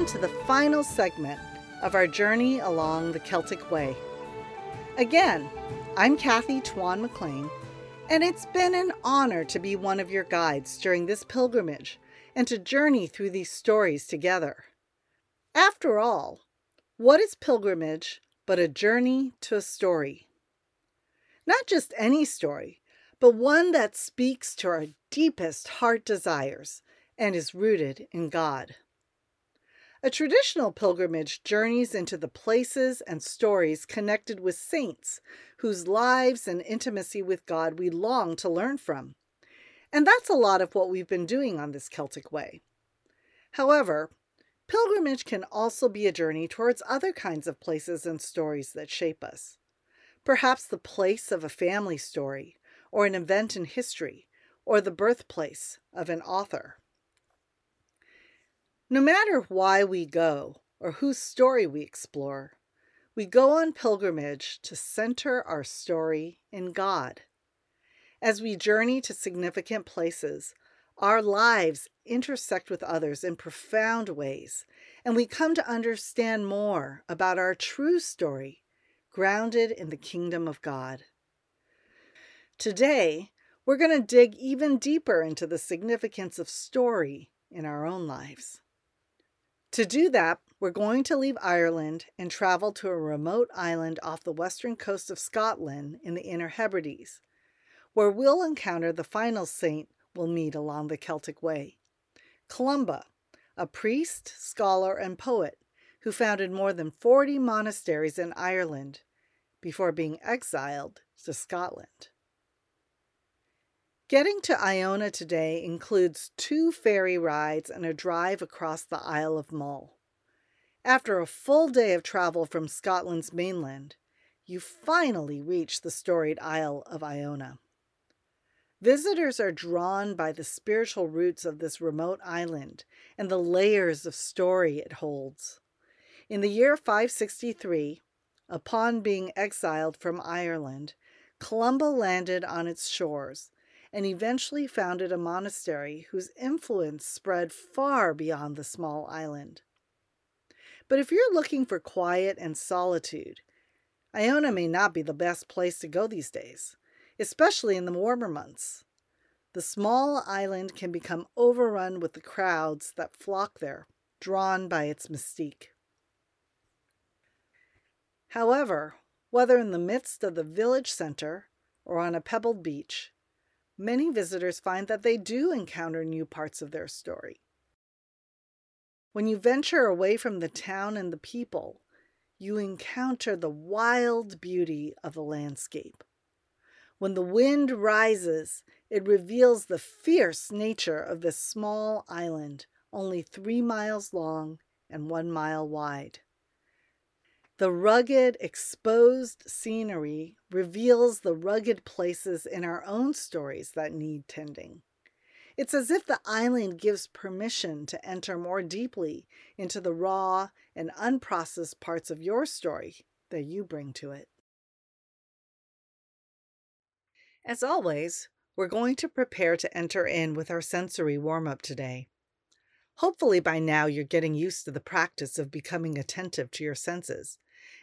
Welcome to the final segment of our journey along the Celtic Way. Again, I'm Kathy Tuan-MacLean, and it's been an honor to be one of your guides during this pilgrimage and to journey through these stories together. After all, what is pilgrimage but a journey to a story? Not just any story, but one that speaks to our deepest heart desires and is rooted in God. A traditional pilgrimage journeys into the places and stories connected with saints whose lives and intimacy with God we long to learn from. And that's a lot of what we've been doing on this Celtic way. However, pilgrimage can also be a journey towards other kinds of places and stories that shape us. Perhaps the place of a family story, or an event in history, or the birthplace of an author. No matter why we go or whose story we explore, we go on pilgrimage to center our story in God. As we journey to significant places, our lives intersect with others in profound ways, and we come to understand more about our true story, grounded in the kingdom of God. Today, we're going to dig even deeper into the significance of story in our own lives. To do that, we're going to leave Ireland and travel to a remote island off the western coast of Scotland in the Inner Hebrides, where we'll encounter the final saint we'll meet along the Celtic Way Columba, a priest, scholar, and poet who founded more than 40 monasteries in Ireland before being exiled to Scotland. Getting to Iona today includes two ferry rides and a drive across the Isle of Mull. After a full day of travel from Scotland's mainland, you finally reach the storied Isle of Iona. Visitors are drawn by the spiritual roots of this remote island and the layers of story it holds. In the year 563, upon being exiled from Ireland, Columba landed on its shores and eventually founded a monastery whose influence spread far beyond the small island. But if you're looking for quiet and solitude, Iona may not be the best place to go these days, especially in the warmer months. The small island can become overrun with the crowds that flock there, drawn by its mystique. However, whether in the midst of the village center or on a pebbled beach, many visitors find that they do encounter new parts of their story. When you venture away from the town and the people, you encounter the wild beauty of the landscape. When the wind rises, it reveals the fierce nature of this small island, only three miles long and one mile wide. The rugged, exposed scenery reveals the rugged places in our own stories that need tending. It's as if the island gives permission to enter more deeply into the raw and unprocessed parts of your story that you bring to it. As always, we're going to prepare to enter in with our sensory warm up today. Hopefully, by now, you're getting used to the practice of becoming attentive to your senses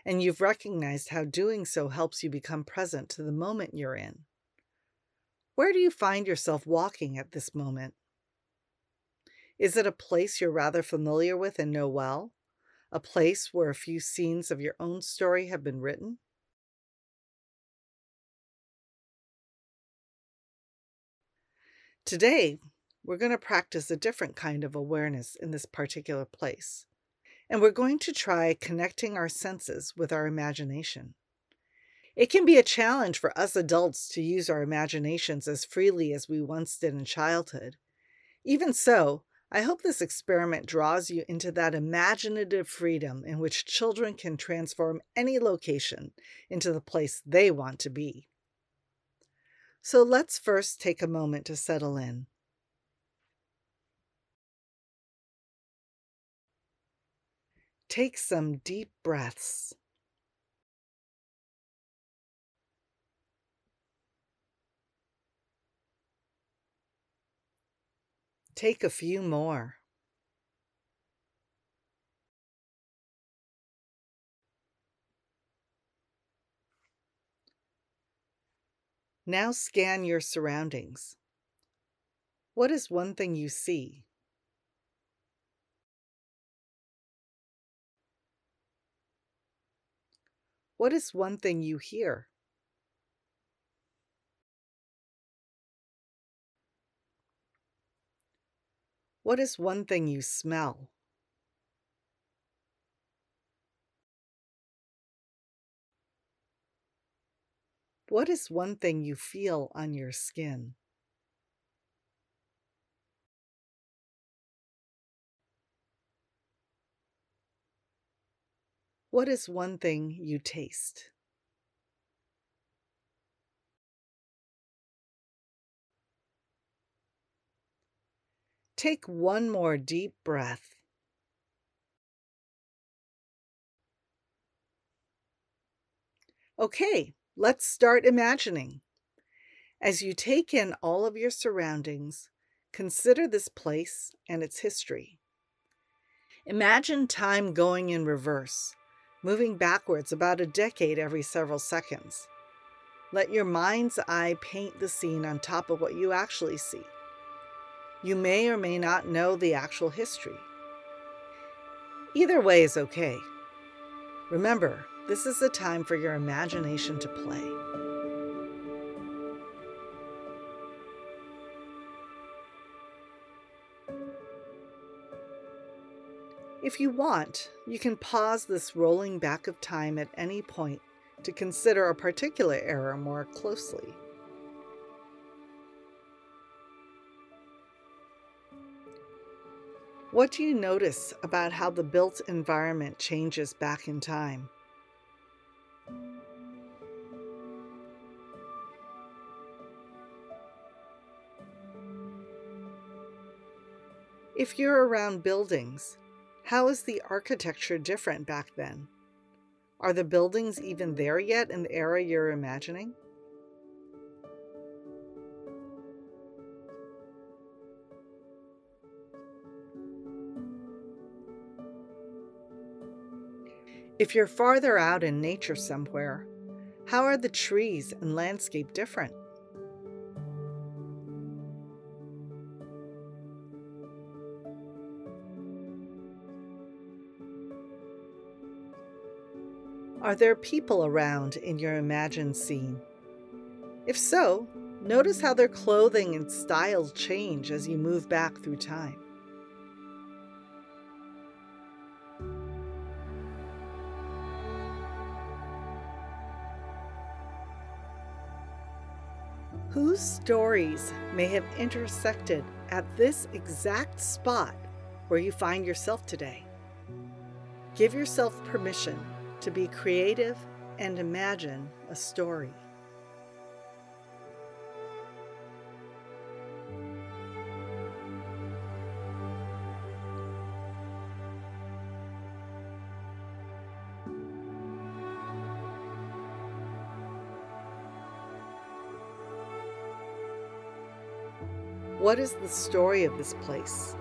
and you've recognized how doing so helps you become present to the moment you're in. Where do you find yourself walking at this moment? Is it a place you're rather familiar with and know well? A place where a few scenes of your own story have been written? Today, we're going to practice a different kind of awareness in this particular place and we're going to try connecting our senses with our imagination. It can be a challenge for us adults to use our imaginations as freely as we once did in childhood. Even so, I hope this experiment draws you into that imaginative freedom in which children can transform any location into the place they want to be. So let's first take a moment to settle in. Take some deep breaths. Take a few more. Now scan your surroundings. What is one thing you see? What is one thing you hear? What is one thing you smell? What is one thing you feel on your skin? What is one thing you taste? Take one more deep breath. Okay, let's start imagining. As you take in all of your surroundings, consider this place and its history. Imagine time going in reverse, moving backwards about a decade every several seconds. Let your mind's eye paint the scene on top of what you actually see. You may or may not know the actual history. Either way is okay. Remember, this is the time for your imagination to play. If you want, you can pause this rolling back of time at any point to consider a particular era more closely. What do you notice about how the built environment changes back in time? If you're around buildings, how is the architecture different back then? Are the buildings even there yet in the era you're imagining? If you're farther out in nature somewhere, how are the trees and landscape different? Are there people around in your imagined scene? If so, notice how their clothing and style change as you move back through time. whose stories may have intersected at this exact spot where you find yourself today. Give yourself permission to be creative and imagine a story. What is the story of this place?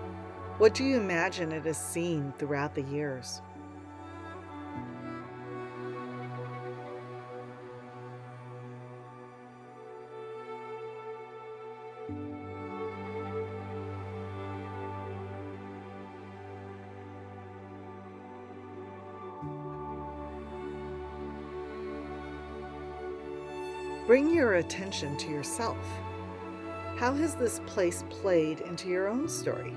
What do you imagine it has seen throughout the years? Attention to yourself. How has this place played into your own story?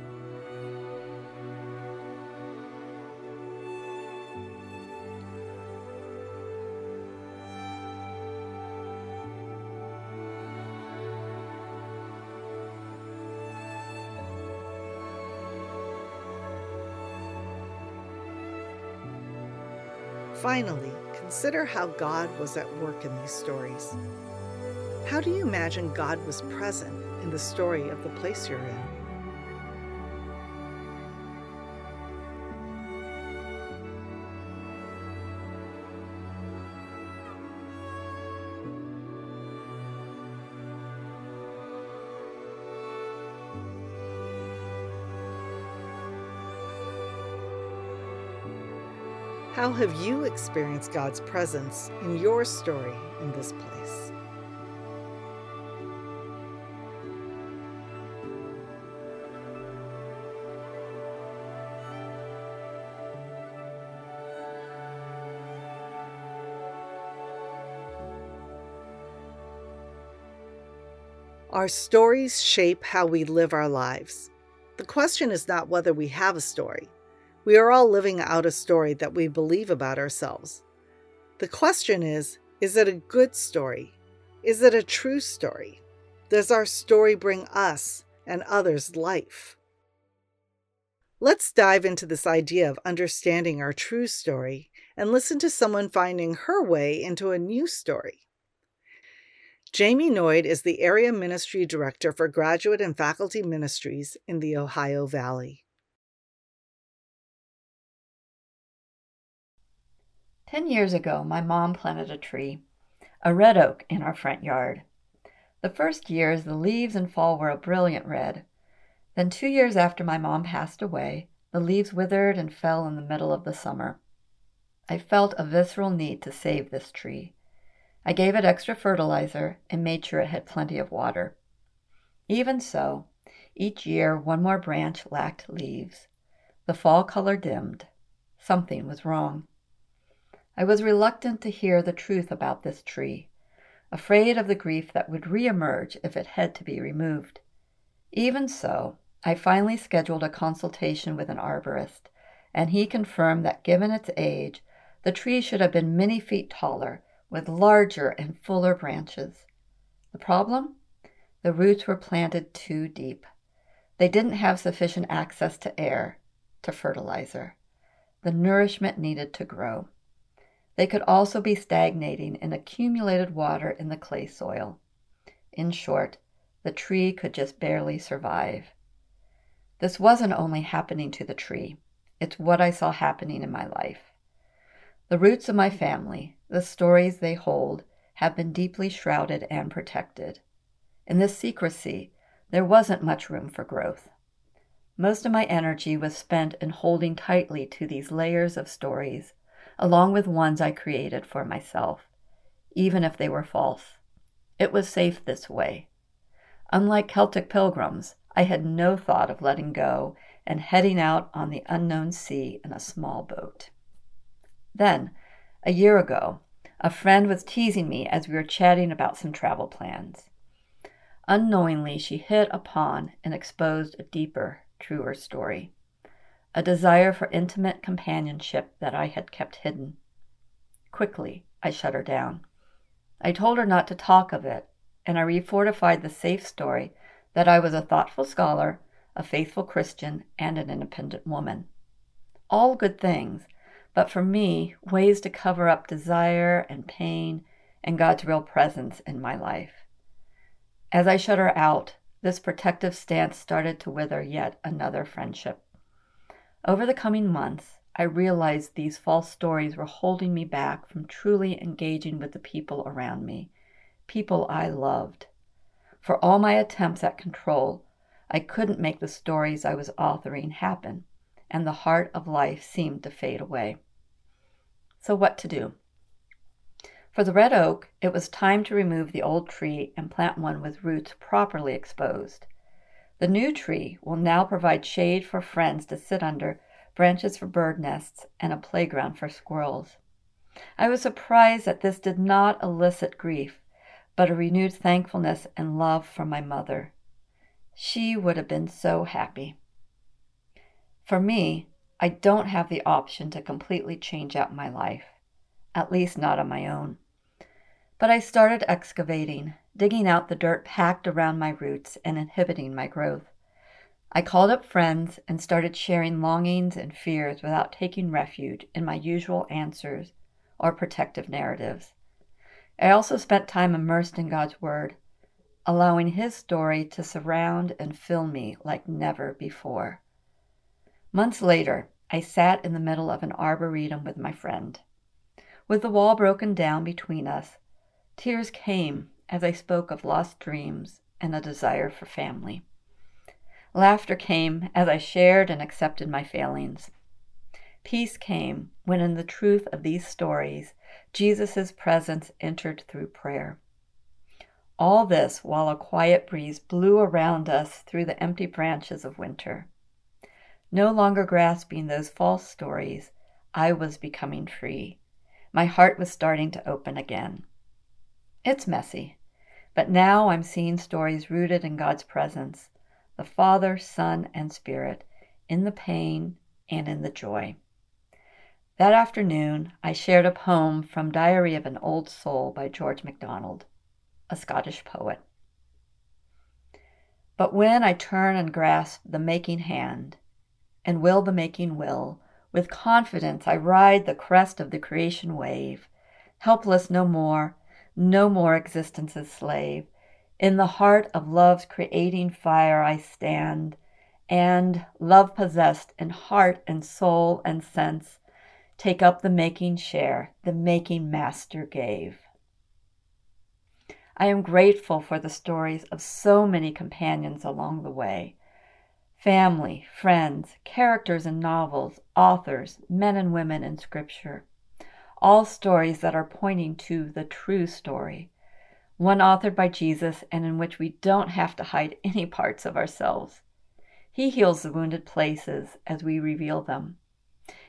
Finally, consider how God was at work in these stories. How do you imagine God was present in the story of the place you're in? How have you experienced God's presence in your story in this place? Our stories shape how we live our lives. The question is not whether we have a story. We are all living out a story that we believe about ourselves. The question is is it a good story? Is it a true story? Does our story bring us and others life? Let's dive into this idea of understanding our true story and listen to someone finding her way into a new story. Jamie Noyd is the Area Ministry Director for Graduate and Faculty Ministries in the Ohio Valley. Ten years ago, my mom planted a tree, a red oak, in our front yard. The first years, the leaves in fall were a brilliant red. Then, two years after my mom passed away, the leaves withered and fell in the middle of the summer. I felt a visceral need to save this tree. I gave it extra fertilizer and made sure it had plenty of water. Even so, each year one more branch lacked leaves. The fall color dimmed. Something was wrong. I was reluctant to hear the truth about this tree, afraid of the grief that would reemerge if it had to be removed. Even so, I finally scheduled a consultation with an arborist, and he confirmed that given its age, the tree should have been many feet taller with larger and fuller branches. The problem? The roots were planted too deep. They didn't have sufficient access to air, to fertilizer, the nourishment needed to grow. They could also be stagnating in accumulated water in the clay soil. In short, the tree could just barely survive. This wasn't only happening to the tree, it's what I saw happening in my life. The roots of my family, the stories they hold, have been deeply shrouded and protected. In this secrecy, there wasn't much room for growth. Most of my energy was spent in holding tightly to these layers of stories, along with ones I created for myself, even if they were false. It was safe this way. Unlike Celtic pilgrims, I had no thought of letting go and heading out on the unknown sea in a small boat. Then, a year ago, a friend was teasing me as we were chatting about some travel plans. Unknowingly, she hit upon and exposed a deeper, truer story a desire for intimate companionship that I had kept hidden. Quickly, I shut her down. I told her not to talk of it, and I refortified the safe story that I was a thoughtful scholar, a faithful Christian, and an independent woman. All good things, but for me, ways to cover up desire and pain and God's real presence in my life. As I shut her out, this protective stance started to wither yet another friendship. Over the coming months, I realized these false stories were holding me back from truly engaging with the people around me, people I loved. For all my attempts at control, I couldn't make the stories I was authoring happen and the heart of life seemed to fade away. So, what to do? For the red oak, it was time to remove the old tree and plant one with roots properly exposed. The new tree will now provide shade for friends to sit under, branches for bird nests, and a playground for squirrels. I was surprised that this did not elicit grief, but a renewed thankfulness and love for my mother. She would have been so happy. For me, I don't have the option to completely change out my life, at least not on my own. But I started excavating, digging out the dirt packed around my roots and inhibiting my growth. I called up friends and started sharing longings and fears without taking refuge in my usual answers or protective narratives. I also spent time immersed in God's Word, allowing His story to surround and fill me like never before. Months later, I sat in the middle of an arboretum with my friend. With the wall broken down between us, tears came as I spoke of lost dreams and a desire for family. Laughter came as I shared and accepted my failings. Peace came when, in the truth of these stories, Jesus' presence entered through prayer. All this while a quiet breeze blew around us through the empty branches of winter. No longer grasping those false stories, I was becoming free. My heart was starting to open again. It's messy, But now I'm seeing stories rooted in God's presence the Father, Son, and Spirit, in the pain and in the joy. That afternoon, I shared a poem from Diary of an Old Soul by George MacDonald, a Scottish poet. But when I turn and grasp the making hand, and will the making will, with confidence I ride the crest of the creation wave, helpless no more, no more existence's slave. In the heart of love's creating fire I stand, and, love possessed in heart and soul and sense, take up the making share the making master gave. I am grateful for the stories of so many companions along the way family, friends, characters in novels, authors, men and women in scripture. All stories that are pointing to the true story, one authored by Jesus and in which we don't have to hide any parts of ourselves. He heals the wounded places as we reveal them.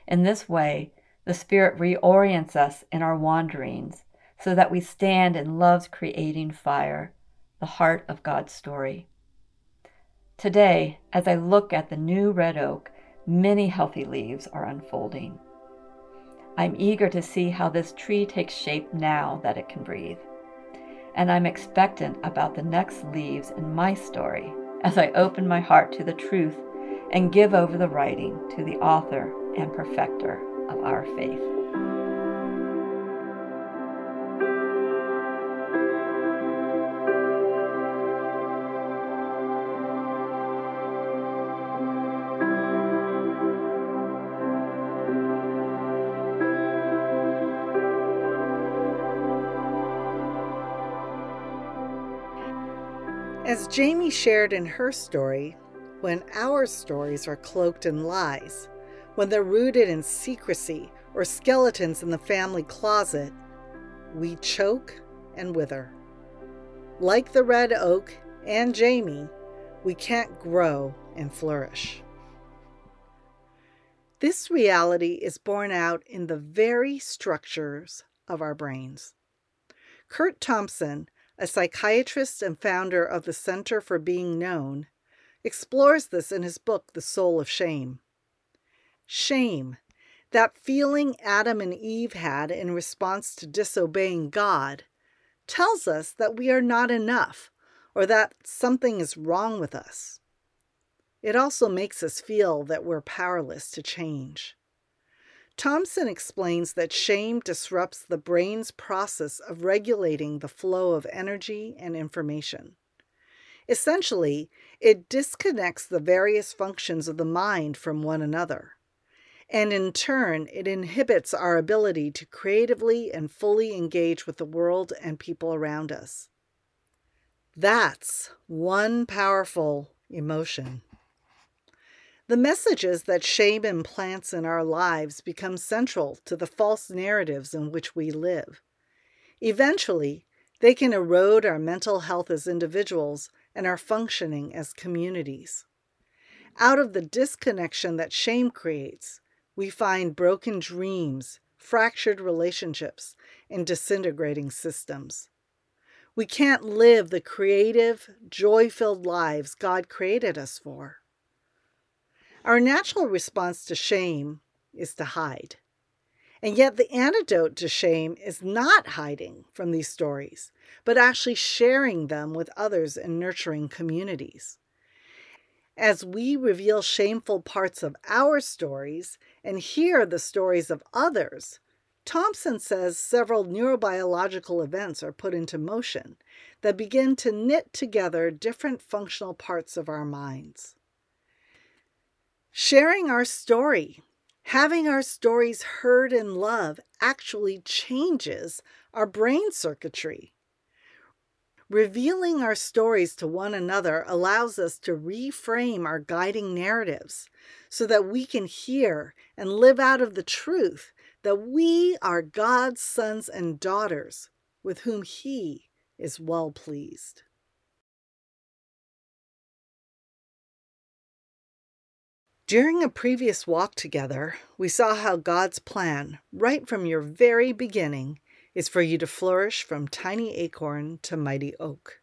In this way, the Spirit reorients us in our wanderings so that we stand in love's creating fire, the heart of God's story. Today, as I look at the new red oak, many healthy leaves are unfolding. I'm eager to see how this tree takes shape now that it can breathe. And I'm expectant about the next leaves in my story as I open my heart to the truth and give over the writing to the author and perfecter of our faith. Jamie shared in her story, when our stories are cloaked in lies, when they're rooted in secrecy or skeletons in the family closet, we choke and wither. Like the red oak and Jamie, we can't grow and flourish. This reality is borne out in the very structures of our brains. Curt Thompson, a psychiatrist and founder of the Center for Being Known, explores this in his book, The Soul of Shame. Shame, that feeling Adam and Eve had in response to disobeying God, tells us that we are not enough or that something is wrong with us. It also makes us feel that we're powerless to change. Thompson explains that shame disrupts the brain's process of regulating the flow of energy and information. Essentially, it disconnects the various functions of the mind from one another and in turn, it inhibits our ability to creatively and fully engage with the world and people around us. That's one powerful emotion. The messages that shame implants in our lives become central to the false narratives in which we live. Eventually, they can erode our mental health as individuals and our functioning as communities. Out of the disconnection that shame creates, we find broken dreams, fractured relationships, and disintegrating systems. We can't live the creative, joy filled lives God created us for. Our natural response to shame is to hide. And yet, the antidote to shame is not hiding from these stories, but actually sharing them with others and nurturing communities. As we reveal shameful parts of our stories and hear the stories of others, Thompson says several neurobiological events are put into motion that begin to knit together different functional parts of our minds. Sharing our story, having our stories heard and loved, actually changes our brain circuitry. Revealing our stories to one another allows us to reframe our guiding narratives so that we can hear and live out of the truth that we are God's sons and daughters with whom He is well pleased. During a previous walk together, we saw how God's plan, right from your very beginning, is for you to flourish from tiny acorn to mighty oak.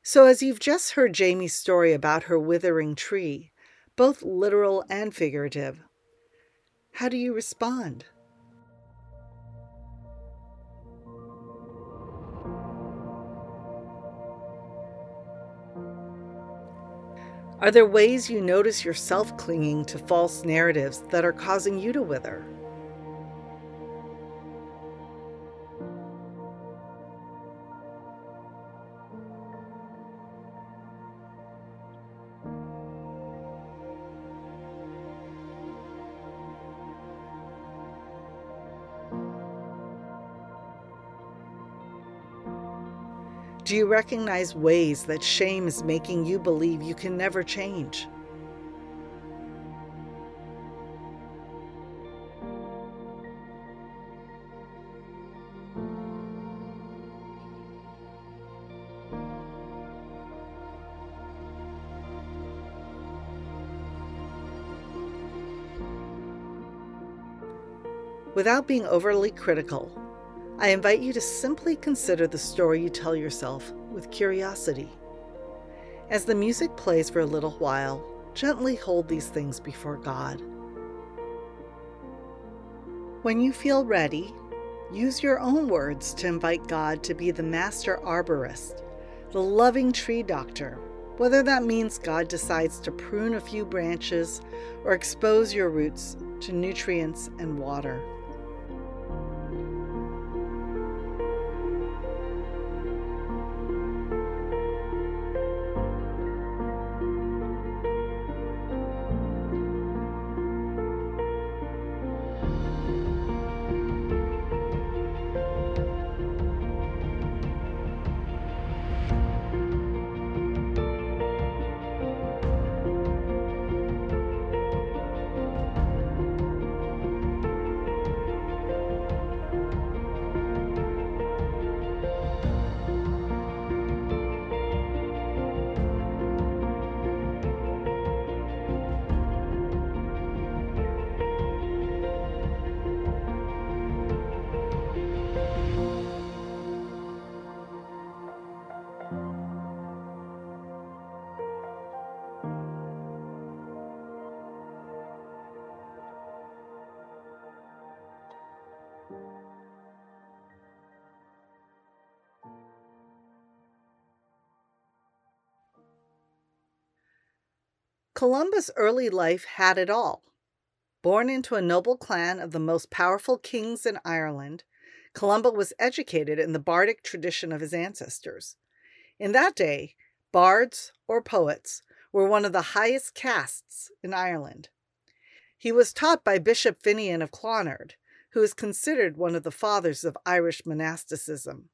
So, as you've just heard Jamie's story about her withering tree, both literal and figurative, how do you respond? Are there ways you notice yourself clinging to false narratives that are causing you to wither? Do you recognize ways that shame is making you believe you can never change? Without being overly critical, I invite you to simply consider the story you tell yourself with curiosity. As the music plays for a little while, gently hold these things before God. When you feel ready, use your own words to invite God to be the master arborist, the loving tree doctor, whether that means God decides to prune a few branches or expose your roots to nutrients and water. Columba's early life had it all. Born into a noble clan of the most powerful kings in Ireland, Columba was educated in the bardic tradition of his ancestors. In that day, bards, or poets, were one of the highest castes in Ireland. He was taught by Bishop Finian of Clonard, who is considered one of the fathers of Irish monasticism.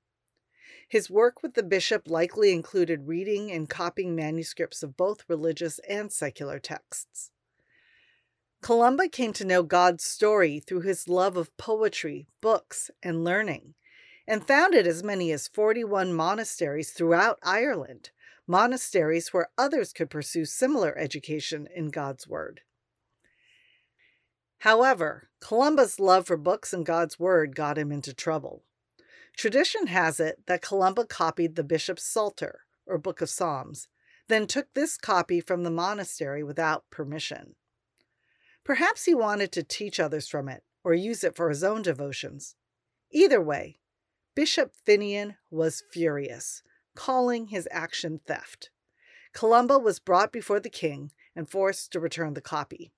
His work with the bishop likely included reading and copying manuscripts of both religious and secular texts. Columba came to know God's story through his love of poetry, books, and learning, and founded as many as 41 monasteries throughout Ireland, monasteries where others could pursue similar education in God's Word. However, Columba's love for books and God's Word got him into trouble. Tradition has it that Columba copied the bishop's Psalter, or Book of Psalms, then took this copy from the monastery without permission. Perhaps he wanted to teach others from it or use it for his own devotions. Either way, Bishop Finian was furious, calling his action theft. Columba was brought before the king and forced to return the copy.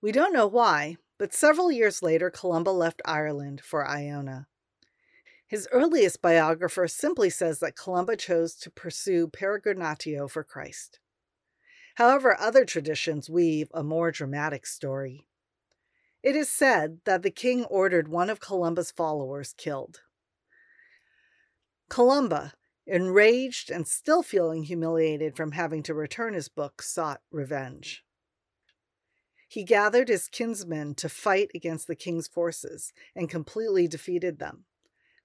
We don't know why, but several years later, Columba left Ireland for Iona. His earliest biographer simply says that Columba chose to pursue peregrinatio for Christ. However, other traditions weave a more dramatic story. It is said that the king ordered one of Columba's followers killed. Columba, enraged and still feeling humiliated from having to return his book, sought revenge. He gathered his kinsmen to fight against the king's forces and completely defeated them.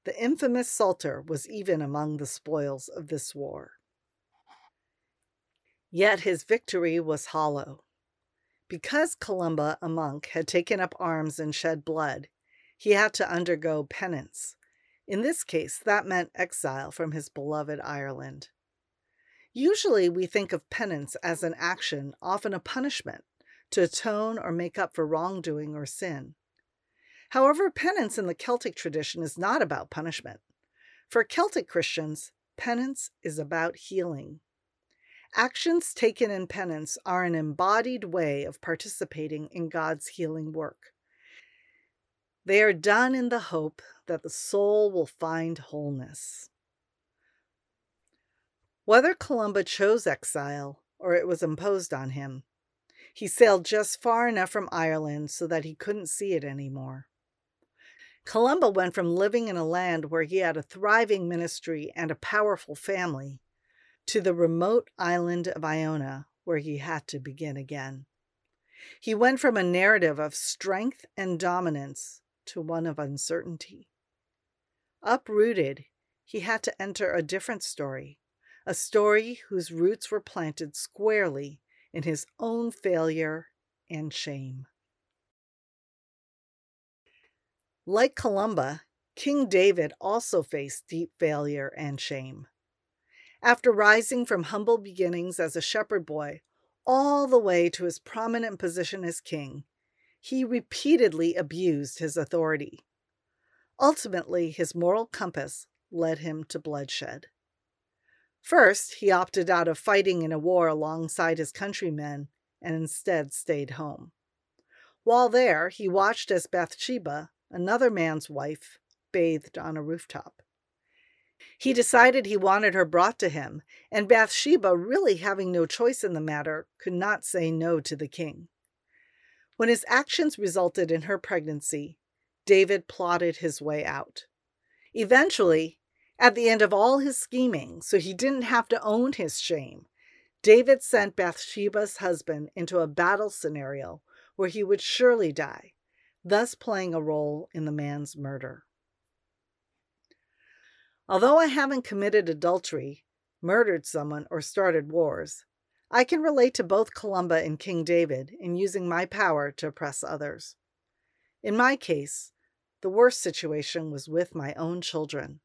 The infamous Psalter was even among the spoils of this war. Yet his victory was hollow. Because Columba, a monk, had taken up arms and shed blood, he had to undergo penance. In this case, that meant exile from his beloved Ireland. Usually, we think of penance as an action, often a punishment, to atone or make up for wrongdoing or sin. However, penance in the Celtic tradition is not about punishment. For Celtic Christians, penance is about healing. Actions taken in penance are an embodied way of participating in God's healing work. They are done in the hope that the soul will find wholeness. Whether Columba chose exile or it was imposed on him, he sailed just far enough from Ireland so that he couldn't see it anymore. Columba went from living in a land where he had a thriving ministry and a powerful family to the remote island of Iona, where he had to begin again. He went from a narrative of strength and dominance to one of uncertainty. Uprooted, he had to enter a different story, a story whose roots were planted squarely in his own failure and shame. Like Columba, King David also faced deep failure and shame. After rising from humble beginnings as a shepherd boy all the way to his prominent position as king, he repeatedly abused his authority. Ultimately, his moral compass led him to bloodshed. First, he opted out of fighting in a war alongside his countrymen and instead stayed home. While there, he watched as Bathsheba, another man's wife, bathed on a rooftop. He decided he wanted her brought to him, and Bathsheba, really having no choice in the matter, could not say no to the king. When his actions resulted in her pregnancy, David plotted his way out. Eventually, at the end of all his scheming, so he didn't have to own his shame, David sent Bathsheba's husband into a battle scenario where he would surely die, thus playing a role in the man's murder. Although I haven't committed adultery, murdered someone, or started wars, I can relate to both Columba and King David in using my power to oppress others. In my case, the worst situation was with my own children.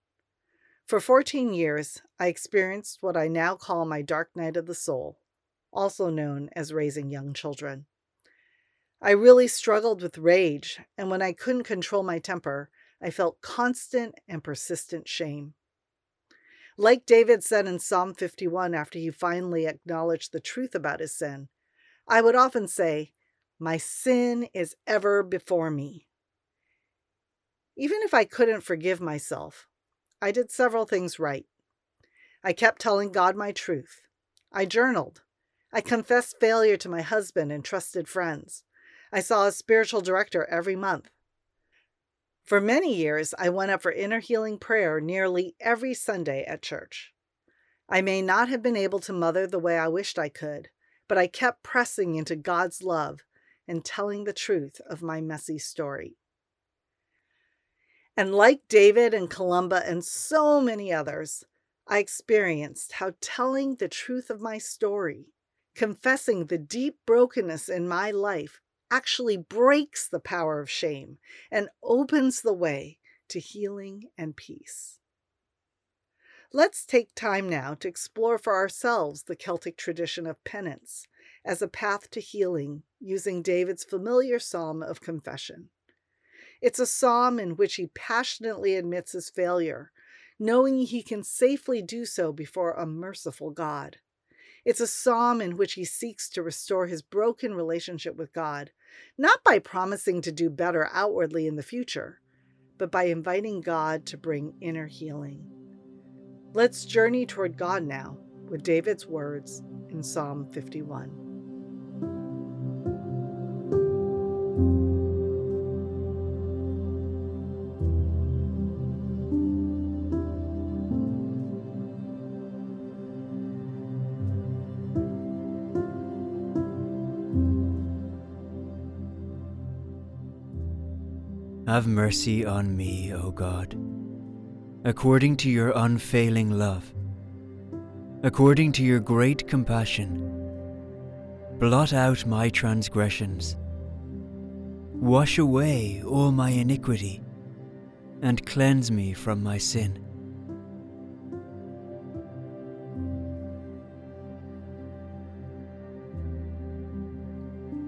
For 14 years, I experienced what I now call my dark night of the soul, also known as raising young children. I really struggled with rage, and when I couldn't control my temper, I felt constant and persistent shame. Like David said in Psalm 51 after he finally acknowledged the truth about his sin, I would often say, My sin is ever before me. Even if I couldn't forgive myself, I did several things right. I kept telling God my truth. I journaled. I confessed failure to my husband and trusted friends. I saw a spiritual director every month. For many years, I went up for inner healing prayer nearly every Sunday at church. I may not have been able to mother the way I wished I could, but I kept pressing into God's love and telling the truth of my messy story. And like David and Columba and so many others, I experienced how telling the truth of my story, confessing the deep brokenness in my life, actually breaks the power of shame and opens the way to healing and peace. Let's take time now to explore for ourselves the Celtic tradition of penance as a path to healing using David's familiar psalm of confession. It's a psalm in which he passionately admits his failure, knowing he can safely do so before a merciful God. It's a psalm in which he seeks to restore his broken relationship with God, not by promising to do better outwardly in the future, but by inviting God to bring inner healing. Let's journey toward God now with David's words in Psalm 51. Have mercy on me, O God, according to your unfailing love, according to your great compassion. Blot out my transgressions. Wash away all my iniquity and cleanse me from my sin.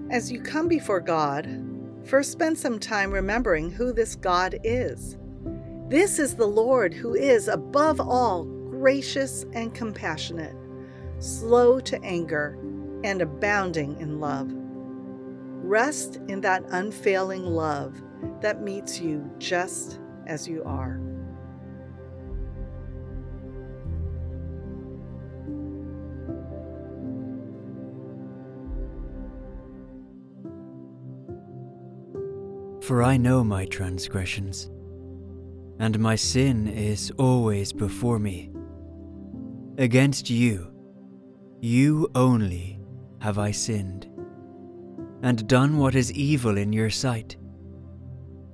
As you come before God, first spend some time remembering who this God is. This is the Lord who is, above all, gracious and compassionate, slow to anger, and abounding in love. Rest in that unfailing love that meets you just as you are. For I know my transgressions, and my sin is always before me. Against you, you only, have I sinned, and done what is evil in your sight.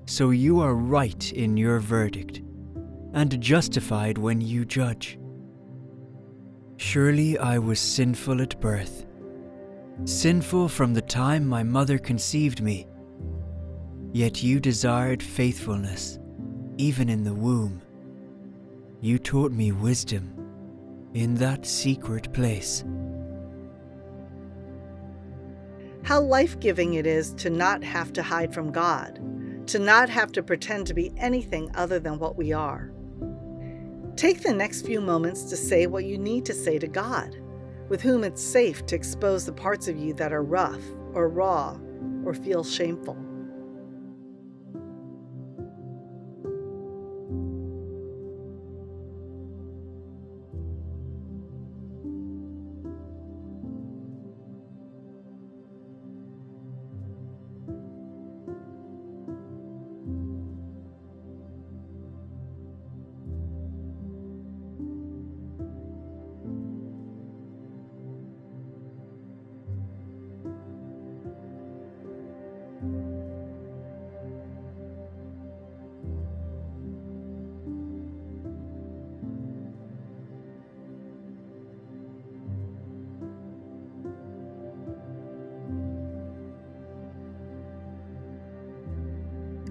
So you are right in your verdict, and justified when you judge. Surely I was sinful at birth, sinful from the time my mother conceived me. Yet you desired faithfulness, even in the womb. You taught me wisdom in that secret place. How life giving it is to not have to hide from God, to not have to pretend to be anything other than what we are. Take the next few moments to say what you need to say to God, with whom it's safe to expose the parts of you that are rough or raw or feel shameful.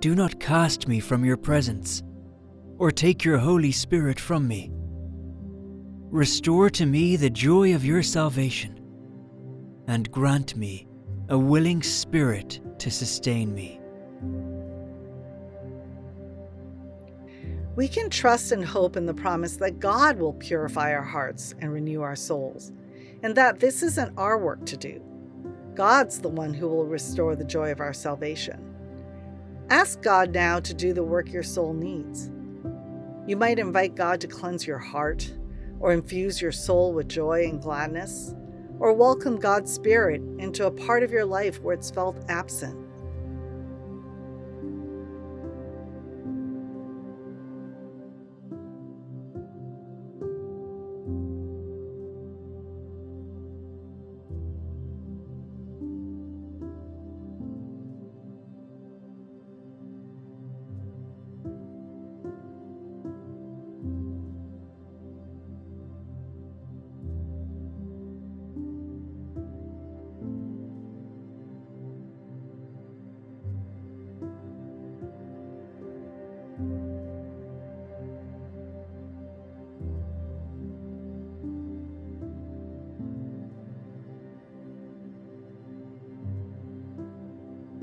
Do not cast me from your presence, or take your Holy Spirit from me. Restore to me the joy of your salvation, and grant me a willing spirit to sustain me. We can trust and hope in the promise that God will purify our hearts and renew our souls, and that this isn't our work to do. God's the one who will restore the joy of our salvation. Ask God now to do the work your soul needs. You might invite God to cleanse your heart, or infuse your soul with joy and gladness, or welcome God's Spirit into a part of your life where it's felt absent.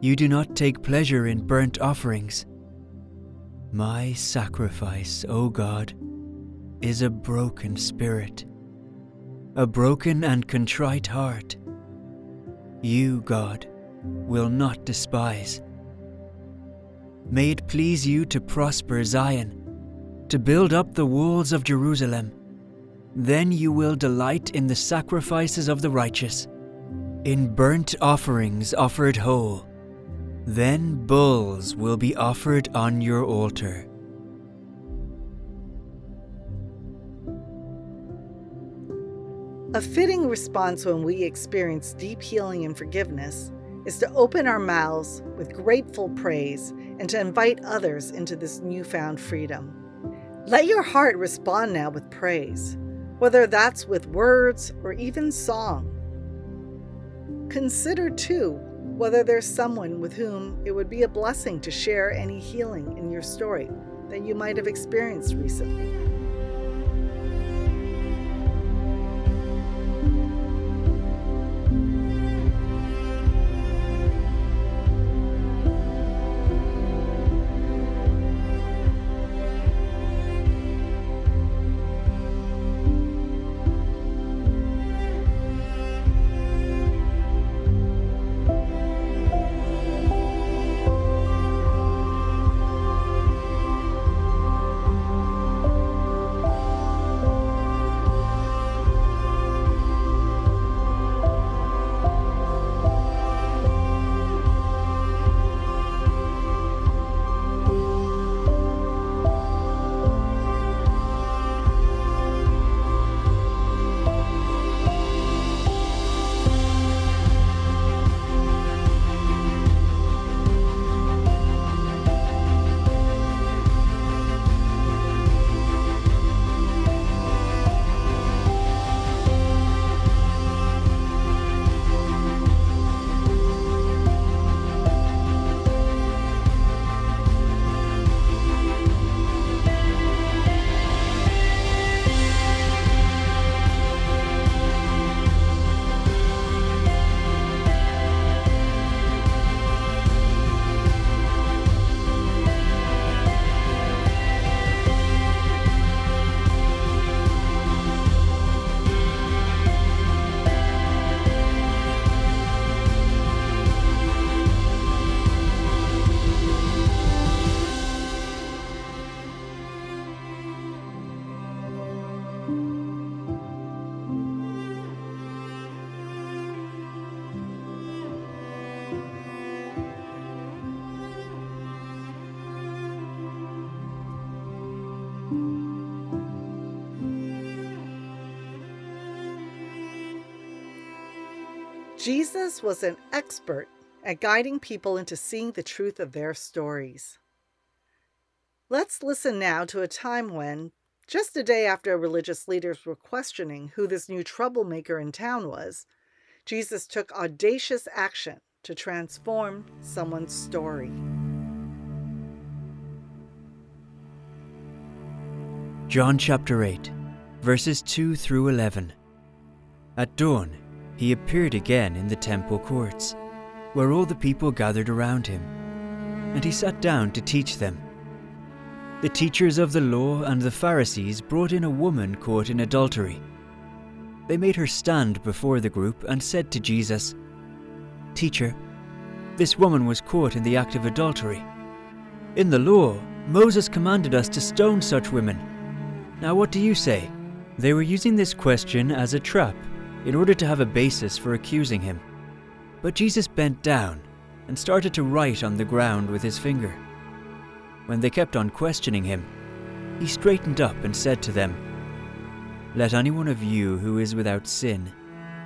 You do not take pleasure in burnt offerings. My sacrifice, O God, is a broken spirit, a broken and contrite heart. You, God, will not despise. May it please you to prosper Zion, to build up the walls of Jerusalem. Then you will delight in the sacrifices of the righteous, in burnt offerings offered whole. Then bulls will be offered on your altar. A fitting response when we experience deep healing and forgiveness is to open our mouths with grateful praise and to invite others into this newfound freedom. Let your heart respond now with praise, whether that's with words or even song. Consider, too, whether there's someone with whom it would be a blessing to share any healing in your story that you might have experienced recently. Jesus was an expert at guiding people into seeing the truth of their stories. Let's listen now to a time when, just a day after religious leaders were questioning who this new troublemaker in town was, Jesus took audacious action to transform someone's story. John chapter 8, verses 2 through 11. At dawn, he appeared again in the temple courts, where all the people gathered around him, and he sat down to teach them. The teachers of the law and the Pharisees brought in a woman caught in adultery. They made her stand before the group and said to Jesus, Teacher, this woman was caught in the act of adultery. In the law, Moses commanded us to stone such women. Now what do you say? They were using this question as a trap in order to have a basis for accusing him. But Jesus bent down and started to write on the ground with his finger. When they kept on questioning him, he straightened up and said to them, Let any one of you who is without sin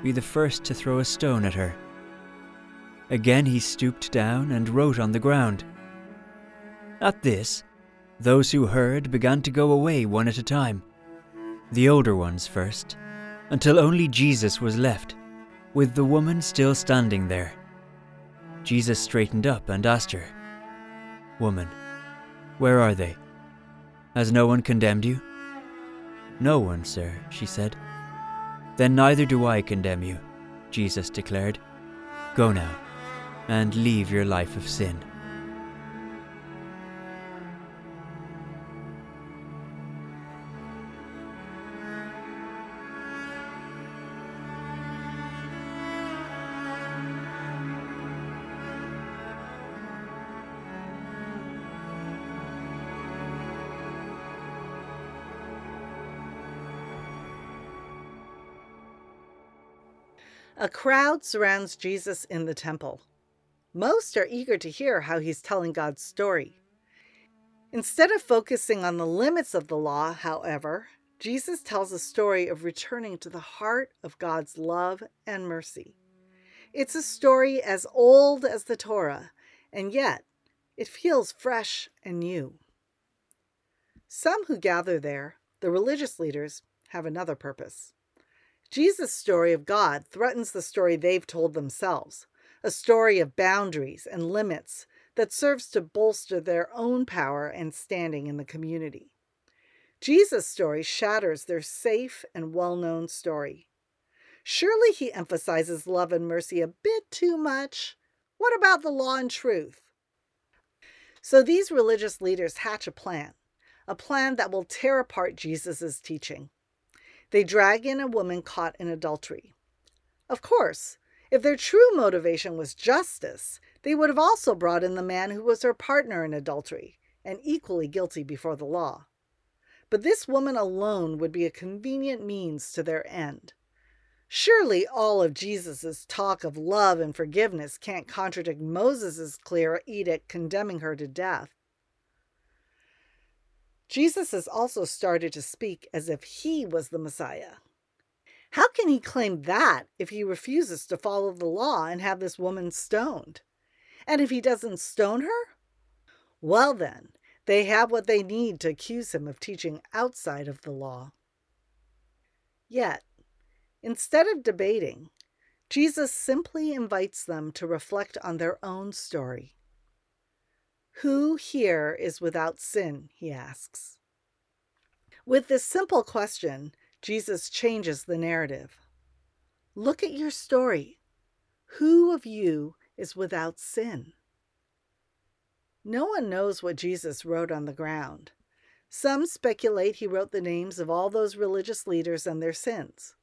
be the first to throw a stone at her. Again he stooped down and wrote on the ground. At this, those who heard began to go away one at a time, the older ones first until only Jesus was left, with the woman still standing there. Jesus straightened up and asked her, Woman, where are they? Has no one condemned you? No one, sir, she said. Then neither do I condemn you, Jesus declared. Go now, and leave your life of sin. A crowd surrounds Jesus in the temple. Most are eager to hear how he's telling God's story. Instead of focusing on the limits of the law, however, Jesus tells a story of returning to the heart of God's love and mercy. It's a story as old as the Torah, and yet it feels fresh and new. Some who gather there, the religious leaders, have another purpose. Jesus' story of God threatens the story they've told themselves, a story of boundaries and limits that serves to bolster their own power and standing in the community. Jesus' story shatters their safe and well known story. Surely he emphasizes love and mercy a bit too much. What about the law and truth? So these religious leaders hatch a plan, a plan that will tear apart Jesus' teaching. They drag in a woman caught in adultery. Of course, if their true motivation was justice, they would have also brought in the man who was her partner in adultery and equally guilty before the law. But this woman alone would be a convenient means to their end. Surely all of Jesus' talk of love and forgiveness can't contradict Moses' clear edict condemning her to death. Jesus has also started to speak as if he was the Messiah. How can he claim that if he refuses to follow the law and have this woman stoned? And if he doesn't stone her? Well, then, they have what they need to accuse him of teaching outside of the law. Yet, instead of debating, Jesus simply invites them to reflect on their own story. Who here is without sin? he asks. With this simple question, Jesus changes the narrative. Look at your story. Who of you is without sin? No one knows what Jesus wrote on the ground. Some speculate he wrote the names of all those religious leaders and their sins.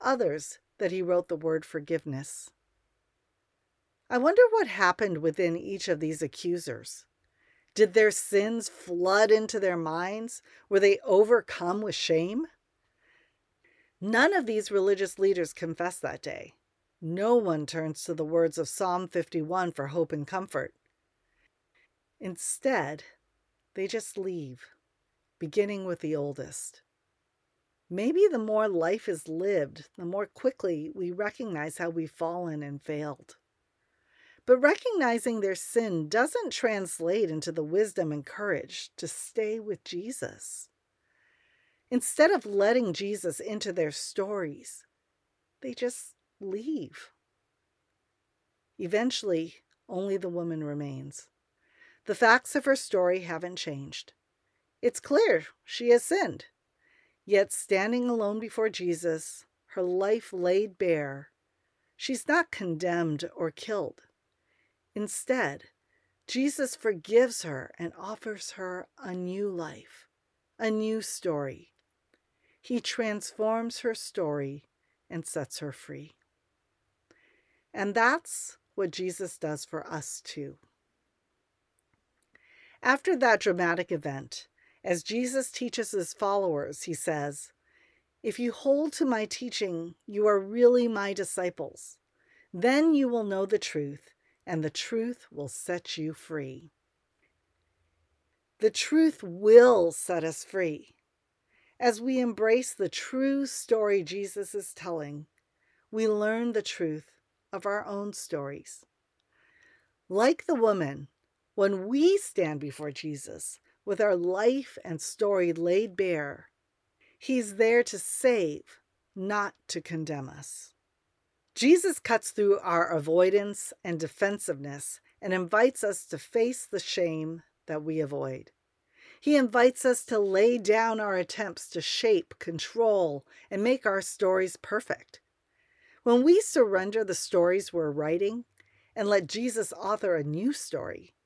Others that he wrote the word forgiveness. I wonder what happened within each of these accusers. Did their sins flood into their minds? Were they overcome with shame? None of these religious leaders confess that day. No one turns to the words of Psalm 51 for hope and comfort. Instead, they just leave, beginning with the oldest. Maybe the more life is lived, the more quickly we recognize how we've fallen and failed. But recognizing their sin doesn't translate into the wisdom and courage to stay with Jesus. Instead of letting Jesus into their stories, they just leave. Eventually, only the woman remains. The facts of her story haven't changed. It's clear she has sinned. Yet, standing alone before Jesus, her life laid bare, she's not condemned or killed. Instead, Jesus forgives her and offers her a new life, a new story. He transforms her story and sets her free. And that's what Jesus does for us too. After that dramatic event, as Jesus teaches his followers, he says, If you hold to my teaching, you are really my disciples. Then you will know the truth, and the truth will set you free. The truth will set us free. As we embrace the true story Jesus is telling, we learn the truth of our own stories. Like the woman, when we stand before Jesus with our life and story laid bare, He's there to save, not to condemn us. Jesus cuts through our avoidance and defensiveness and invites us to face the shame that we avoid. He invites us to lay down our attempts to shape, control, and make our stories perfect. When we surrender the stories we're writing and let Jesus author a new story,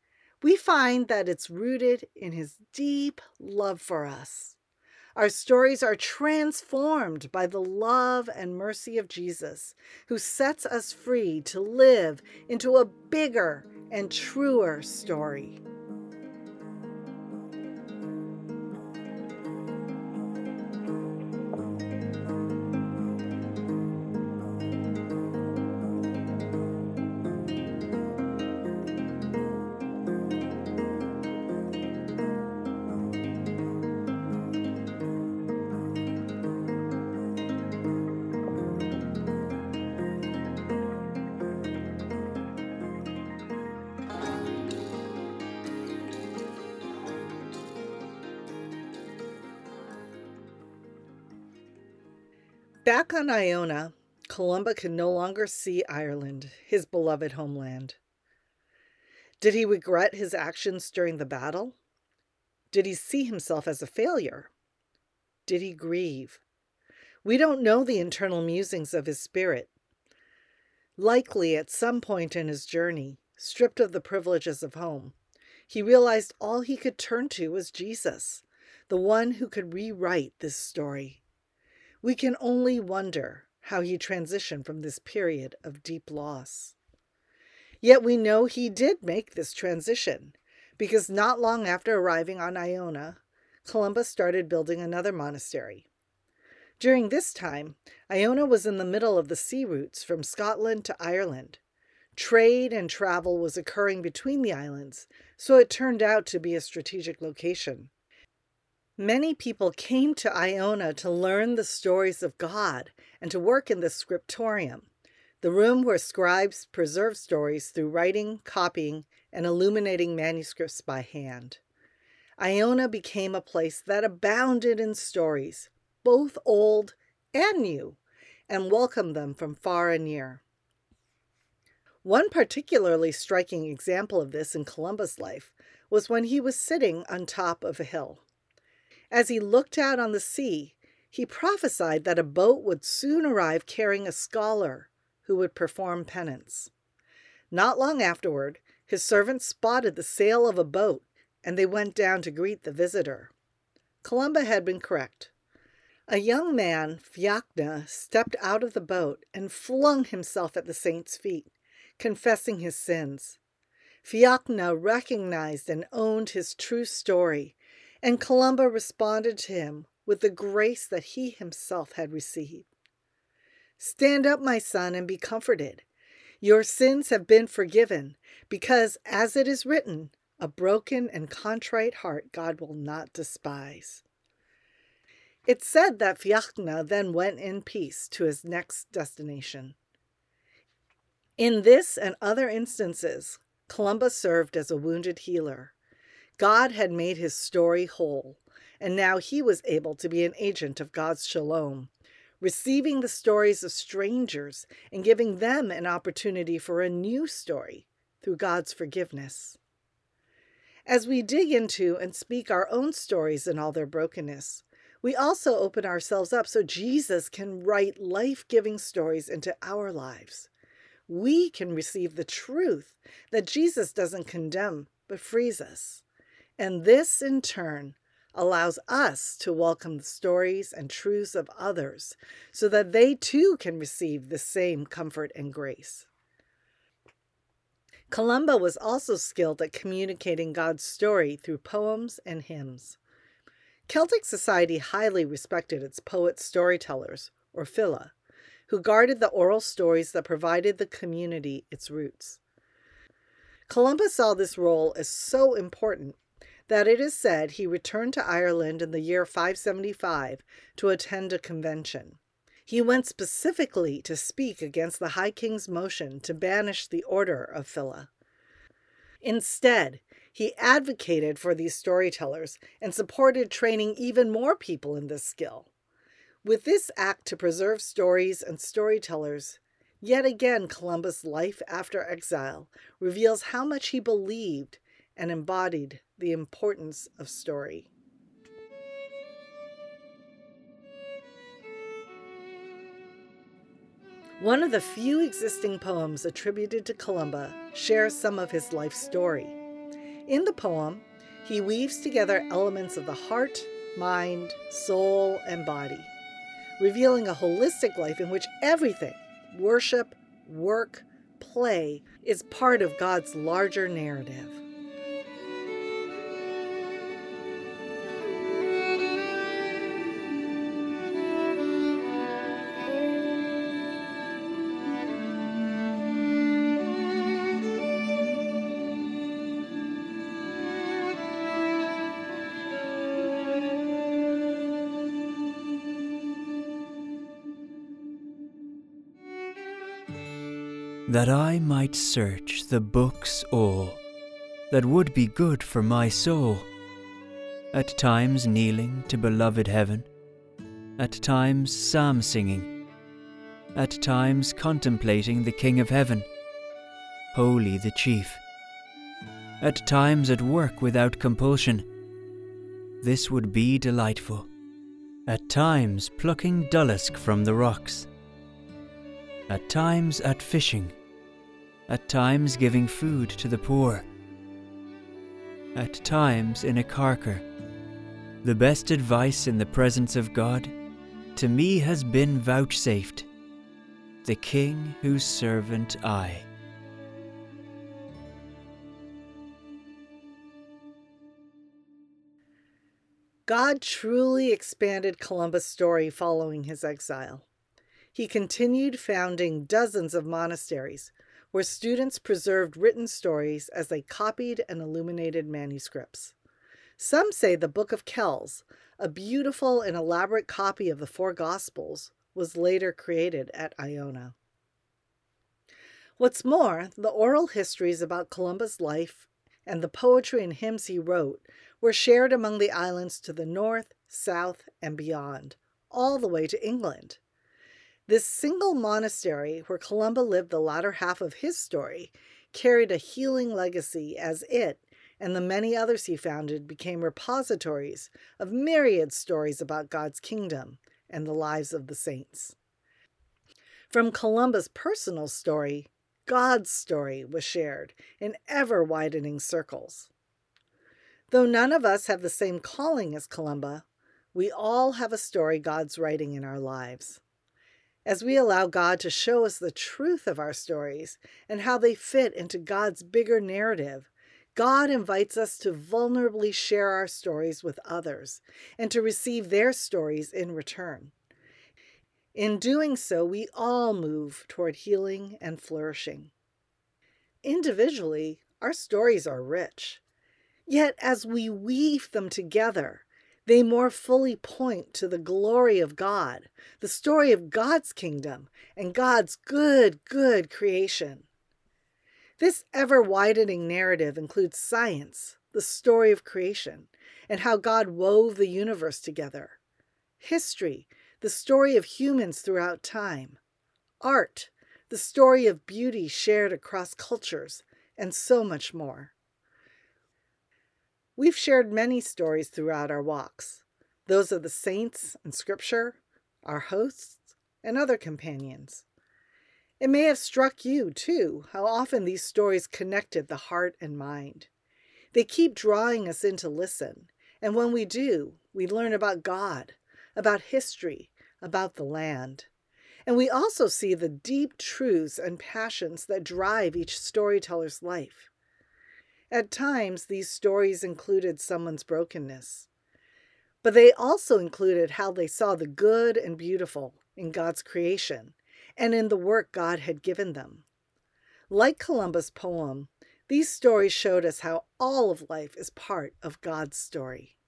we find that it's rooted in his deep love for us. Our stories are transformed by the love and mercy of Jesus, who sets us free to live into a bigger and truer story. On Iona, Columba could no longer see Ireland, his beloved homeland. Did he regret his actions during the battle? Did he see himself as a failure? Did he grieve? We don't know the internal musings of his spirit. Likely, at some point in his journey, stripped of the privileges of home, he realized all he could turn to was Jesus, the one who could rewrite this story. We can only wonder how he transitioned from this period of deep loss. Yet we know he did make this transition, because not long after arriving on Iona, Columba started building another monastery. During this time, Iona was in the middle of the sea routes from Scotland to Ireland. Trade and travel was occurring between the islands, so it turned out to be a strategic location. Many people came to Iona to learn the stories of God and to work in the scriptorium, the room where scribes preserve stories through writing, copying, and illuminating manuscripts by hand. Iona became a place that abounded in stories, both old and new, and welcomed them from far and near. One particularly striking example of this in Columba's life was when he was sitting on top of a hill. As he looked out on the sea, he prophesied that a boat would soon arrive carrying a scholar who would perform penance. Not long afterward, his servants spotted the sail of a boat and they went down to greet the visitor. Columba had been correct. A young man, Fiachna, stepped out of the boat and flung himself at the saint's feet, confessing his sins. Fiachna recognized and owned his true story and Columba responded to him with the grace that he himself had received. Stand up, my son, and be comforted. Your sins have been forgiven, because, as it is written, a broken and contrite heart God will not despise. It's said that Fiachna then went in peace to his next destination. In this and other instances, Columba served as a wounded healer. God had made his story whole, and now he was able to be an agent of God's shalom, receiving the stories of strangers and giving them an opportunity for a new story through God's forgiveness. As we dig into and speak our own stories in all their brokenness, we also open ourselves up so Jesus can write life giving stories into our lives. We can receive the truth that Jesus doesn't condemn, but frees us. And this, in turn, allows us to welcome the stories and truths of others so that they too can receive the same comfort and grace. Columba was also skilled at communicating God's story through poems and hymns. Celtic society highly respected its poet storytellers, or file, who guarded the oral stories that provided the community its roots. Columba saw this role as so important that it is said he returned to Ireland in the year 575 to attend a convention. He went specifically to speak against the High King's motion to banish the order of file. Instead, he advocated for these storytellers and supported training even more people in this skill. With this act to preserve stories and storytellers, yet again Columba's life after exile reveals how much he believed and embodied the importance of story. One of the few existing poems attributed to Columba shares some of his life story. In the poem, he weaves together elements of the heart, mind, soul, and body, revealing a holistic life in which everything worship, work, play is part of God's larger narrative. That I might search the books all that would be good for my soul, at times kneeling to beloved heaven, at times psalm singing, at times contemplating the King of heaven, holy the chief, at times at work without compulsion. This would be delightful, at times plucking dullisk from the rocks, at times at fishing at times giving food to the poor, at times in a carker. The best advice in the presence of God to me has been vouchsafed, the King whose servant I. God truly expanded Columba's story following his exile. He continued founding dozens of monasteries, where students preserved written stories as they copied and illuminated manuscripts. Some say the Book of Kells, a beautiful and elaborate copy of the four Gospels, was later created at Iona. What's more, the oral histories about Columba's life and the poetry and hymns he wrote were shared among the islands to the north, south, and beyond, all the way to England. This single monastery, where Columba lived the latter half of his story, carried a healing legacy as it and the many others he founded became repositories of myriad stories about God's kingdom and the lives of the saints. From Columba's personal story, God's story was shared in ever widening circles. Though none of us have the same calling as Columba, we all have a story God's writing in our lives as we allow God to show us the truth of our stories and how they fit into God's bigger narrative, God invites us to vulnerably share our stories with others and to receive their stories in return. In doing so, we all move toward healing and flourishing. Individually, our stories are rich. Yet, as we weave them together, they more fully point to the glory of God, the story of God's kingdom, and God's good, good creation. This ever widening narrative includes science, the story of creation, and how God wove the universe together, history, the story of humans throughout time, art, the story of beauty shared across cultures, and so much more. We've shared many stories throughout our walks those of the saints in Scripture, our hosts, and other companions. It may have struck you, too, how often these stories connected the heart and mind. They keep drawing us in to listen, and when we do, we learn about God, about history, about the land. And we also see the deep truths and passions that drive each storyteller's life. At times, these stories included someone's brokenness, but they also included how they saw the good and beautiful in God's creation and in the work God had given them. Like Columba's poem, these stories showed us how all of life is part of God's story.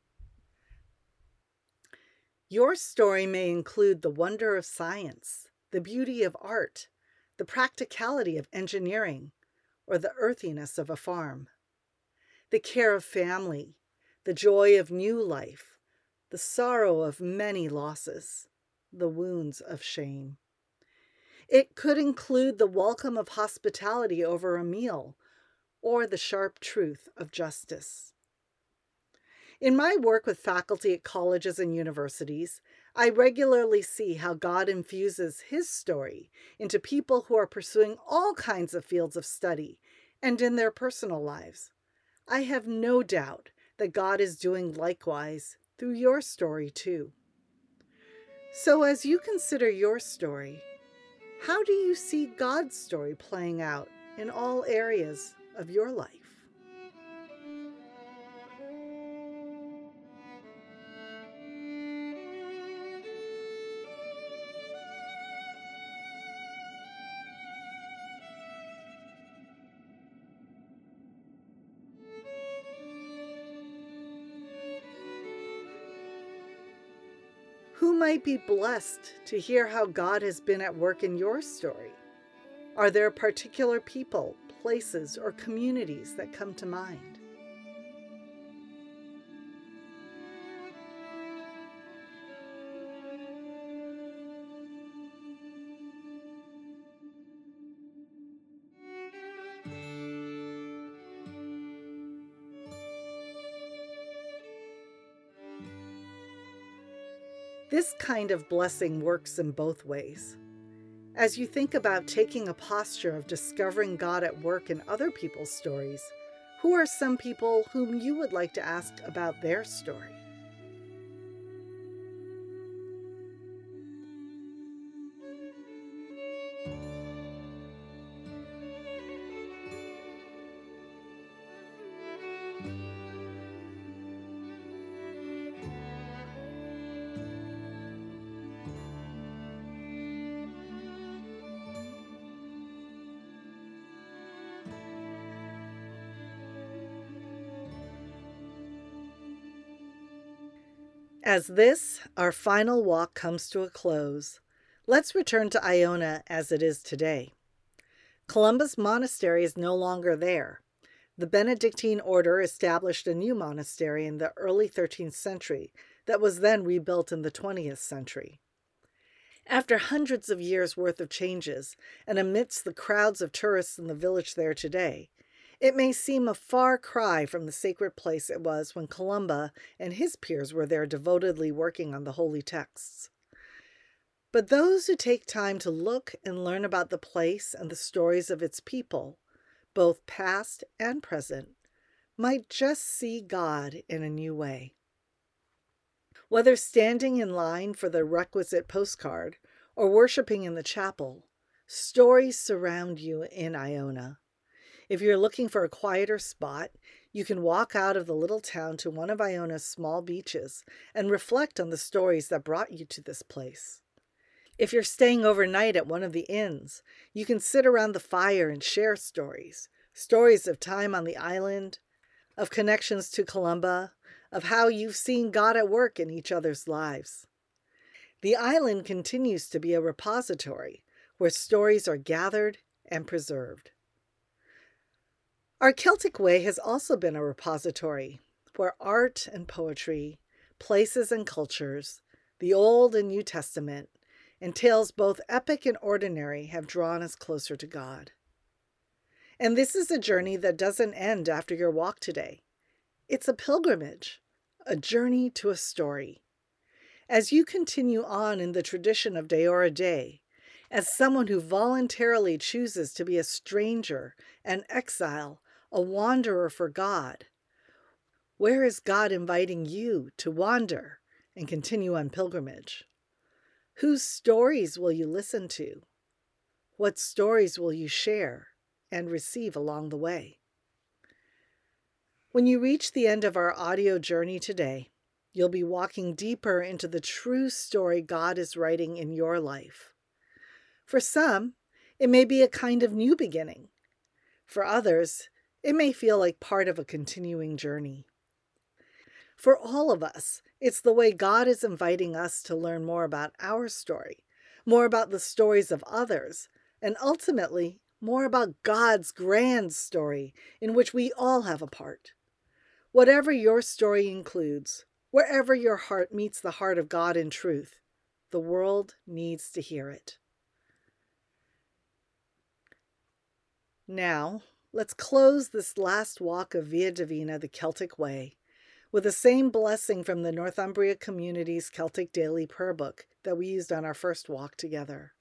Your story may include the wonder of science, the beauty of art, the practicality of engineering, or the earthiness of a farm the care of family, the joy of new life, the sorrow of many losses, the wounds of shame. It could include the welcome of hospitality over a meal or the sharp truth of justice. In my work with faculty at colleges and universities, I regularly see how God infuses His story into people who are pursuing all kinds of fields of study and in their personal lives. I have no doubt that God is doing likewise through your story too. So, as you consider your story, how do you see God's story playing out in all areas of your life? Might be blessed to hear how God has been at work in your story? Are there particular people, places, or communities that come to mind? Kind of blessing works in both ways. As you think about taking a posture of discovering God at work in other people's stories, who are some people whom you would like to ask about their story? As this, our final walk, comes to a close, let's return to Iona as it is today. Columba's monastery is no longer there. The Benedictine order established a new monastery in the early 13th century that was then rebuilt in the 20th century. After hundreds of years' worth of changes, and amidst the crowds of tourists in the village there today, it may seem a far cry from the sacred place it was when Columba and his peers were there devotedly working on the holy texts. But those who take time to look and learn about the place and the stories of its people, both past and present, might just see God in a new way. Whether standing in line for the requisite postcard or worshiping in the chapel, stories surround you in Iona. If you're looking for a quieter spot, you can walk out of the little town to one of Iona's small beaches and reflect on the stories that brought you to this place. If you're staying overnight at one of the inns, you can sit around the fire and share stories stories of time on the island, of connections to Columba, of how you've seen God at work in each other's lives. The island continues to be a repository where stories are gathered and preserved. Our Celtic Way has also been a repository where art and poetry, places and cultures, the Old and New Testament, and tales both epic and ordinary have drawn us closer to God. And this is a journey that doesn't end after your walk today. It's a pilgrimage, a journey to a story. As you continue on in the tradition of Deoraí Dé, as someone who voluntarily chooses to be a stranger, an exile, a wanderer for God. Where is God inviting you to wander and continue on pilgrimage? Whose stories will you listen to? What stories will you share and receive along the way? When you reach the end of our audio journey today, you'll be walking deeper into the true story God is writing in your life. For some, it may be a kind of new beginning. For others, it may feel like part of a continuing journey. For all of us, it's the way God is inviting us to learn more about our story, more about the stories of others, and ultimately, more about God's grand story in which we all have a part. Whatever your story includes, wherever your heart meets the heart of God in truth, the world needs to hear it. Now, let's close this last walk of Via Divina, the Celtic way, with the same blessing from the Northumbria Community's Celtic Daily Prayer Book that we used on our first walk together.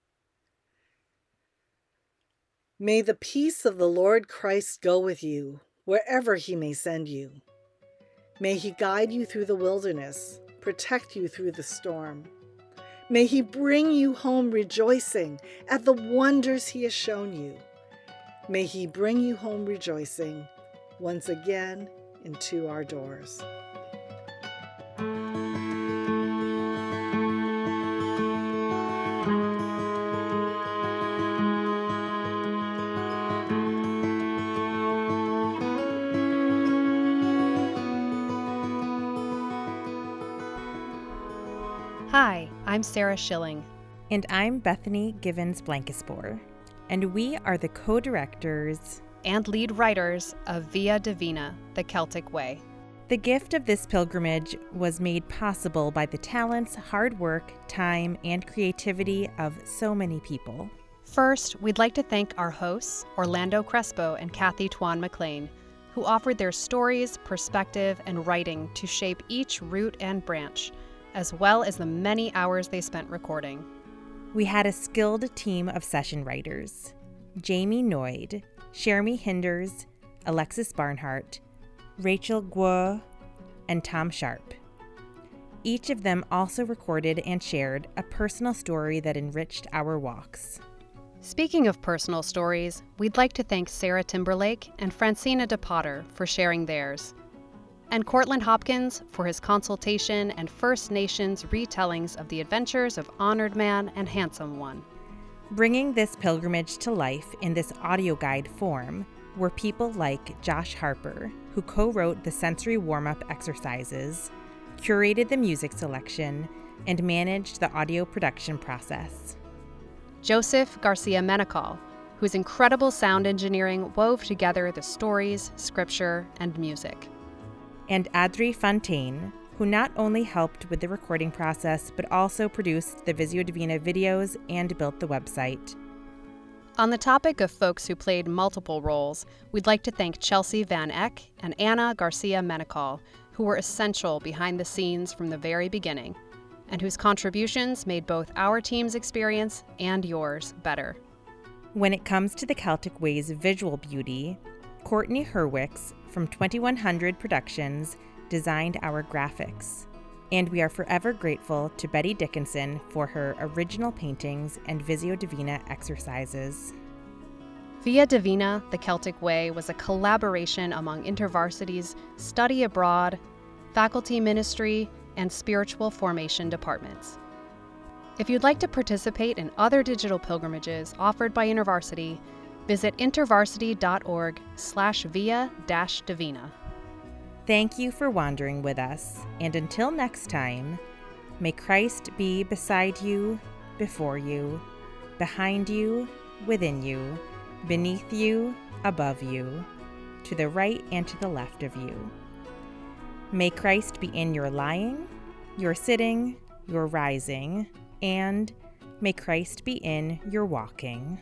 May the peace of the Lord Christ go with you wherever he may send you. May he guide you through the wilderness, protect you through the storm. May he bring you home rejoicing at the wonders he has shown you. May he bring you home rejoicing once again into our doors. Hi, I'm Sarah Schilling. And I'm Bethany Givens Blankespore. And we are the co directors and lead writers of Via Divina, the Celtic Way. The gift of this pilgrimage was made possible by the talents, hard work, time, and creativity of so many people. First, we'd like to thank our hosts, Orlando Crespo and Kathy Tuan-MacLean, who offered their stories, perspective, and writing to shape each root and branch, as well as the many hours they spent recording. We had a skilled team of session writers Jamie Noyd, Jeremy Hinders, Alexis Barnhart, Rachel Guo, and Tom Sharp. Each of them also recorded and shared a personal story that enriched our walks. Speaking of personal stories, we'd like to thank Sarah Timberlake and Francina DePotter for sharing theirs, and Cortland Hopkins for his consultation and First Nations retellings of the adventures of Honored Man and Handsome One. Bringing this pilgrimage to life in this audio guide form were people like Josh Harper, who co wrote the sensory warm up exercises, curated the music selection, and managed the audio production process. Joseph Garcia Menacol, whose incredible sound engineering wove together the stories, scripture, and music. And Adri Fontaine, who not only helped with the recording process, but also produced the Visio Divina videos and built the website. On the topic of folks who played multiple roles, we'd like to thank Chelsea Van Eck and Anna Garcia Menacol, who were essential behind the scenes from the very beginning, and whose contributions made both our team's experience and yours better. When it comes to the Celtic Way's visual beauty, Courtney Hurwicks from 2100 Productions designed our graphics. And we are forever grateful to Betty Dickinson for her original paintings and Visio Divina exercises. Via Divina, the Celtic Way, was a collaboration among InterVarsity's study abroad, faculty ministry, and spiritual formation departments. If you'd like to participate in other digital pilgrimages offered by InterVarsity, visit intervarsity.org slash via-divina. Thank you for wandering with us, and until next time, may Christ be beside you, before you, behind you, within you, beneath you, above you, to the right and to the left of you. May Christ be in your lying, your sitting, your rising, and may Christ be in your walking.